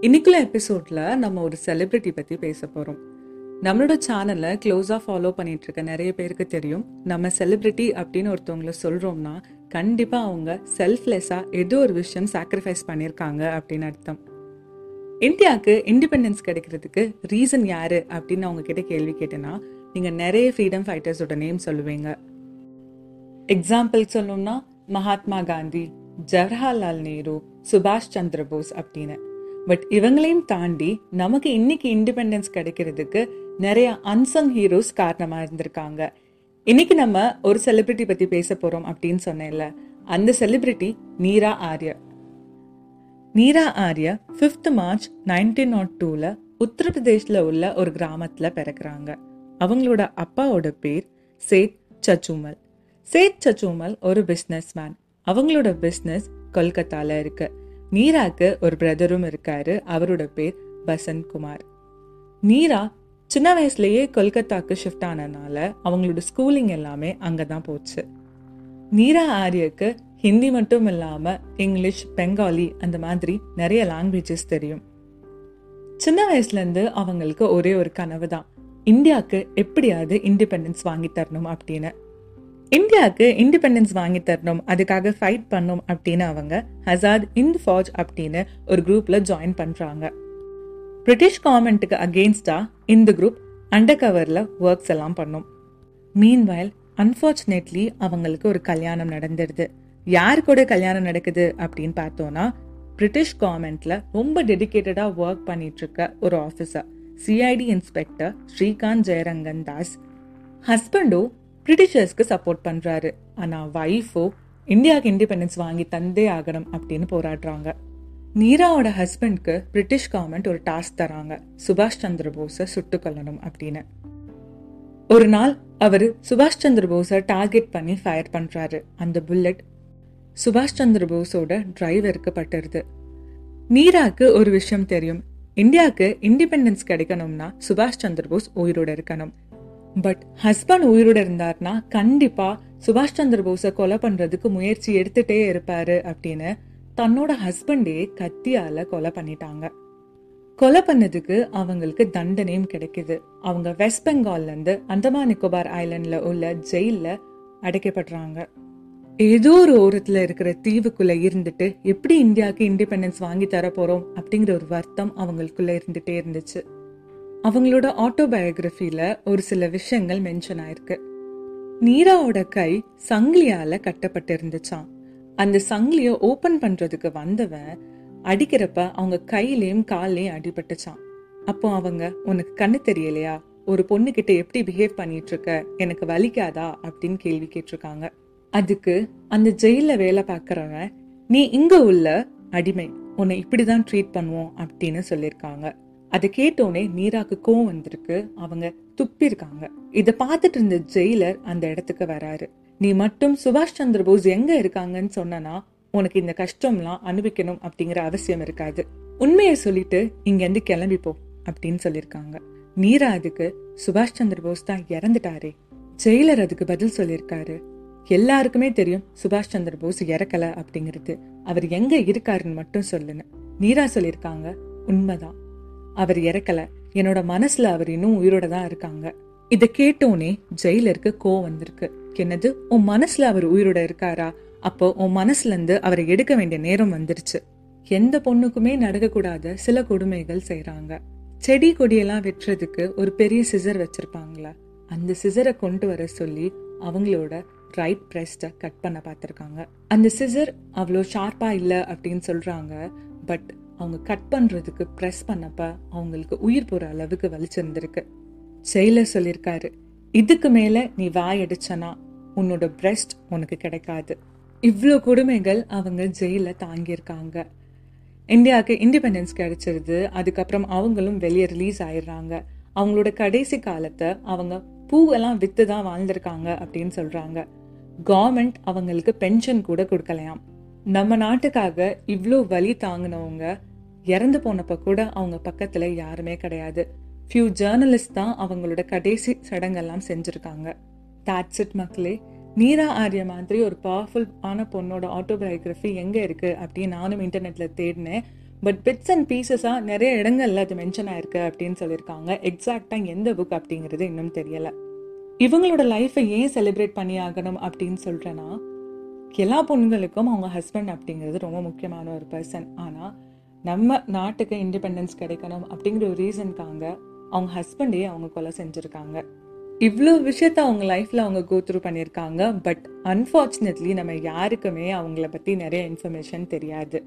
இன்னைக்குள்ள எபிசோட்ல நம்ம ஒரு செலிபிரிட்டி பத்தி பேச போறோம். நம்மளோட சேனலை க்ளோஸா ஃபாலோ பண்ணிட்டு இருக்க நிறைய பேருக்கு தெரியும். நம்ம செலிபிரிட்டி அப்படின்னு ஒருத்தவங்கள சொல்றோம்னா கண்டிப்பா அவங்க செல்ஃப்லெஸ்ஸா ஏதோ ஒரு விஷயம் சாக்ரிஃபைஸ் பண்ணியிருக்காங்க அப்படின்னு அர்த்தம். இந்தியாவுக்கு இண்டிபெண்டன்ஸ் கிடைக்கிறதுக்கு ரீசன் யாரு அப்படின்னு அவங்க கிட்ட கேள்வி கேட்டேன்னா நீங்க நிறைய ஃப்ரீடம் ஃபைட்டர்ஸோட நேம் சொல்லுவீங்க. எக்ஸாம்பிள் சொல்லணும்னா மகாத்மா காந்தி ஜவஹர்லால் நேரு சுபாஷ் சந்திர போஸ் அப்படின்னு. பட் இவங்களையும் தாண்டி நமக்கு இன்னைக்கு இண்டிபெண்டன்ஸ் கிடைக்கிறதுக்கு நிறைய அன்சங் ஹீரோஸ் காரணமாக இருந்திருக்காங்க. இன்னைக்கு நம்ம ஒரு செலிபிரிட்டி பற்றி பேச போகிறோம் அப்படின்னு சொன்னேன்ல. அந்த celebrity Neera Arya. Neera Arya fifth March nineteen naught டூவில் உத்தரப்பிரதேஷில் உள்ள ஒரு கிராமத்தில் பிறக்கிறாங்க. அவங்களோட அப்பாவோட பேர் சேத் சச்சுமல். சேத் சச்சுமல் ஒரு பிஸ்னஸ் மேன் அவங்களோட பிஸ்னஸ் கொல்கத்தாவில் இருக்குது நீராக்கு ஒரு பிரதரும் இருக்காரு. அவரோட பேர் பசந்த் குமார். நீரா சின்ன வயசுலயே கொல்கத்தாக்கு ஷிஃப்ட் ஆனதுனால அவங்களோட ஸ்கூலிங் எல்லாமே அங்கே தான் போச்சு. நீரா ஆரியக்கு ஹிந்தி மட்டும் இல்லாமல் இங்கிலீஷ் பெங்காலி அந்த மாதிரி நிறைய லாங்குவேஜஸ் தெரியும். சின்ன வயசுலேருந்து அவங்களுக்கு ஒரே ஒரு கனவு தான் இந்தியாவுக்கு எப்படியாவது இண்டிபெண்டன்ஸ் வாங்கி தரணும் அப்படின்னு. இந்தியாவுக்கு இண்டிபெண்டன்ஸ் வாங்கி தரணும் அதுக்காக ஃபைட் பண்ணும் அப்படின்னு அவங்க ஹசாத் இந்த் ஃபாஜ் அப்படின்னு ஒரு குரூப்பில் ஜாயின் பண்ணுறாங்க பிரிட்டிஷ் கவர்மெண்ட்டுக்கு அகெயின்ஸ்டா இந்த குரூப் அண்டர் கவரில் ஒர்க்ஸ் எல்லாம் பண்ணும். மீன்வயல் அன்ஃபார்ச்சுனேட்லி அவங்களுக்கு ஒரு கல்யாணம் நடந்துடுது. யார் கூட கல்யாணம் நடக்குது அப்படின்னு பார்த்தோன்னா பிரிட்டிஷ் கவர்மெண்ட்ல ரொம்ப டெடிக்கேட்டடாக ஒர்க் பண்ணிகிட்ருக்க ஒரு officer CID inspector Srikanth Jayarangan Das ஹஸ்பண்டோ பிரிட்டிஷர்ஸ்க்கு சப்போர்ட் பண்ணுறாரு ஆனால் ஒய்ஃபோ இந்தியாவுக்கு இண்டிபெண்டன்ஸ் வாங்கி தந்தே ஆகணும் அப்படின்னு போராடுறாங்க. நீராவோட ஹஸ்பண்ட்க்கு பிரிட்டிஷ் கவர்மெண்ட் ஒரு டாஸ்க் தராங்க. சுபாஷ் சந்திர போஸை சுட்டு கொள்ளணும் அப்படின்னு. ஒரு நாள் அவர் சுபாஷ் சந்திர போஸை டார்கெட் பண்ணி ஃபயர் பண்ணுறாரு அந்த புல்லட் சுபாஷ் சந்திர போஸோட டிரைவருக்கு பட்டுருது. நீராக்கு ஒரு விஷயம் தெரியும். இந்தியாவுக்கு இண்டிபெண்டன்ஸ் கிடைக்கணும்னா சுபாஷ் சந்திர போஸ் உயிரோடு இருக்கணும். பட் ஹஸ்பண்ட் உயிரோட இருந்தார்னா கண்டிப்பா சுபாஷ் சந்திர போஸை கொலை பண்றதுக்கு முயற்சி எடுத்துட்டே இருப்பாரு அப்படின்னு தன்னோட ஹஸ்பண்டே கத்தியால கொலை பண்ணிட்டாங்க. கொலை பண்ணதுக்கு அவங்களுக்கு தண்டனையும் கிடைக்குது. அவங்க வெஸ்ட் பெங்கால்ல இருந்து அந்தமான் நிக்கோபார் ஐலண்ட்ல உள்ள ஜெயில அடைக்கப்படுறாங்க ஏதோ ஒரு ஓரத்துல இருக்கிற தீவுக்குள்ள இருந்துட்டு எப்படி இந்தியாவுக்கு இண்டிபெண்டன்ஸ் வாங்கி தர போறோம் அப்படிங்கிற ஒரு வருத்தம் அவங்களுக்குள்ள இருந்துட்டே இருந்துச்சு. அவங்களோட ஆட்டோபயோகிராஃபில ஒரு சில விஷயங்கள் மென்ஷன் ஆயிருக்கு. நீராவோட கை சங்கிலியால கட்டப்பட்டிருந்துச்சான் அந்த சங்கிலிய ஓபன் பண்றதுக்கு வந்தவன் அடிக்கிறப்ப அவங்க கையிலையும் கால்லையும் அடிபட்டுச்சான் அப்போ அவங்க உனக்கு கண்ணு தெரியலையா? ஒரு பொண்ணு கிட்ட எப்படி பிஹேவ் பண்ணிட்டு இருக்க எனக்கு வலிக்காதா? அப்படின்னு கேள்வி கேட்டிருக்காங்க. அதுக்கு அந்த ஜெயில வேலை பார்க்கறவன் நீ இங்க உள்ள அடிமை. உன்னை இப்படிதான் ட்ரீட் பண்ணுவோம் அப்படின்னு சொல்லியிருக்காங்க. அதை கேட்டோடனே நீராக்கு கோவம் வந்திருக்கு. அவங்க துப்பியிருக்காங்க. இதை பார்த்துட்டு இருந்த ஜெயிலர் அந்த இடத்துக்கு வராரு. நீ மட்டும் சுபாஷ் சந்திர போஸ் எங்க இருக்காங்கன்னு சொன்னனா உனக்கு இந்த கஷ்டம்லாம் அனுபவிக்கணும் அப்படிங்கிற அவசியம் இருக்காது. உண்மையை சொல்லிட்டு இங்கேருந்து கிளம்பிப்போம் அப்படின்னு சொல்லியிருக்காங்க. நீரா அதுக்கு சுபாஷ் சந்திர போஸ் தான் இறந்துட்டாரே. ஜெயிலர் அதுக்கு பதில் சொல்லியிருக்காரு. எல்லாருக்குமே தெரியும் சுபாஷ் சந்திர போஸ் இறக்கல அப்படிங்கிறது. அவர் எங்க இருக்காருன்னு மட்டும் சொல்லுன்னு. நீரா சொல்லியிருக்காங்க உண்மைதான். அவர் இறக்கல. என்னோட மனசுல அவர் இன்னும் உயிரோட தான் இருக்காங்க. இதை கேட்டோனே ஜெயிலருக்கு கோவம் வந்திருக்கு. என்னது உன் மனசுல அவர் உயிரோட இருக்காரா? அப்போ உன் மனசுல இருந்து அவரை எடுக்க வேண்டிய நேரம் வந்துருச்சு. எந்த பொண்ணுக்குமே நடக்கக்கூடாத சில கொடுமைகள் செய்யறாங்க செடி கொடியெல்லாம் வெட்டுறதுக்கு ஒரு பெரிய சிசர் வச்சிருப்பாங்களா. அந்த சிசரை கொண்டு வர சொல்லி அவங்களோட ரைட் பிரஸ்ட கட் பண்ண பார்த்துருக்காங்க. அந்த சிசர் அவ்வளோ ஷார்ப்பா இல்ல அப்படின்னு சொல்றாங்க பட் அவங்க கட் பண்ணுறதுக்கு ப்ரெஸ் பண்ணப்ப அவங்களுக்கு உயிர் போகிற அளவுக்கு வலிச்சிருந்திருக்கு செயலர் சொல்லியிருக்காரு இதுக்கு மேலே நீ வாய் அடிச்சனா உன்னோட பிரஸ்ட் உனக்கு கிடைக்காது. இவ்வளோ கொடுமைகள் அவங்க ஜெயிலில் தாங்கியிருக்காங்க. இந்தியாவுக்கு இண்டிபெண்டன்ஸ் கிடைச்சிருது அதுக்கப்புறம் அவங்களும் வெளியே ரிலீஸ் ஆயிடுறாங்க. அவங்களோட கடைசி காலத்தை அவங்க பூவெல்லாம் விற்று தான் வாழ்ந்திருக்காங்க அப்படின்னு சொல்கிறாங்க கவர்மெண்ட் அவங்களுக்கு பென்ஷன் கூட கொடுக்கலையாம். நம்ம நாட்டுக்காக இவ்வளோ வலி தாங்கினவங்க இறந்து போனப்ப கூட அவங்க பக்கத்தில் யாருமே கிடையாது. ஃபியூ ஜேர்னலிஸ்ட் தான் அவங்களோட கடைசி சடங்கெல்லாம் செஞ்சுருக்காங்க. தாட்ஸ் இட் மக்களே. நீரா ஆர்யா மாதிரி ஒரு பவர்ஃபுல் ஆன பொண்ணோட ஆட்டோபயோகிராஃபி எங்கே இருக்குது அப்படின்னு நானும் இன்டர்நெட்டில் தேடினேன். பட் பிட்ஸ் அண்ட் பீசஸாக நிறைய இடங்கள்ல அது மென்ஷன் ஆயிருக்கு அப்படின்னு சொல்லியிருக்காங்க. எக்ஸாக்டாக எந்த புக் அப்படிங்கிறது இன்னும் தெரியலை. இவங்களோட லைஃப்பை ஏன் செலிப்ரேட் பண்ணி ஆகணும் அப்படின்னு சொல்கிறேன்னா எல்லா பொண்ணுங்களுக்கும் அவங்க ஹஸ்பண்ட் அப்படிங்கிறது ரொம்ப முக்கியமான ஒரு பர்சன் ஆனால் நம்ம நாட்டுக்கு இண்டிபெண்டன்ஸ் கிடைக்கணும் அப்படிங்கிற ஒரு ரீசனுக்காங்க அவங்க ஹஸ்பண்டே அவங்க கொலை செஞ்சுருக்காங்க. இவ்வளோ விஷயத்த அவங்க லைஃப்பில் அவங்க கோ த்ரூ பண்ணியிருக்காங்க பட் அன்ஃபார்ச்சுனேட்லி நம்ம யாருக்குமே அவங்கள பற்றி நிறைய இன்ஃபர்மேஷன் தெரியாது.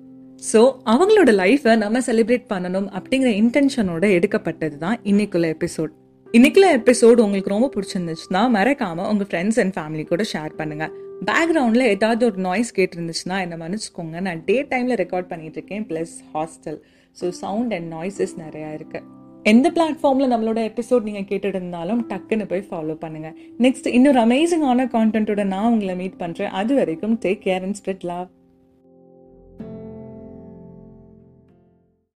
ஸோ அவங்களோட லைஃப்பை நம்ம செலிப்ரேட் பண்ணணும் அப்படிங்கிற இன்டென்ஷனோட எடுக்கப்பட்டது தான் இன்னைக்குள்ள எபிசோட் இன்னைக்குள்ள எபிசோட் உங்களுக்கு ரொம்ப பிடிச்சிருந்துச்சுன்னா மறக்காமல் உங்கள் ஃப்ரெண்ட்ஸ் அண்ட் ஃபேமிலி கூட ஷேர் பண்ணுங்கள் பேக்ரவுண்டில் ஏதாவது ஒரு நாய்ஸ் கேட்டிருந்துச்சுன்னா என்ன மன்னிச்சுக்கோங்க. நான் டே டைமில் ரெக்கார்ட் பண்ணிட்டு இருக்கேன் plus hostel so sound and noises நிறையா இருக்குது எந்த பிளாட்ஃபார்மில் நம்மளோட எபிசோட் நீங்கள் கேட்டுட்டு இருந்தாலும் டக்குன்னு போய் ஃபாலோ பண்ணுங்க. நெக்ஸ்ட் இன்னொரு அமேசிங்கான கான்டென்ட்டோட நான் உங்களை மீட் பண்ணுறேன் அது வரைக்கும் take care and spread love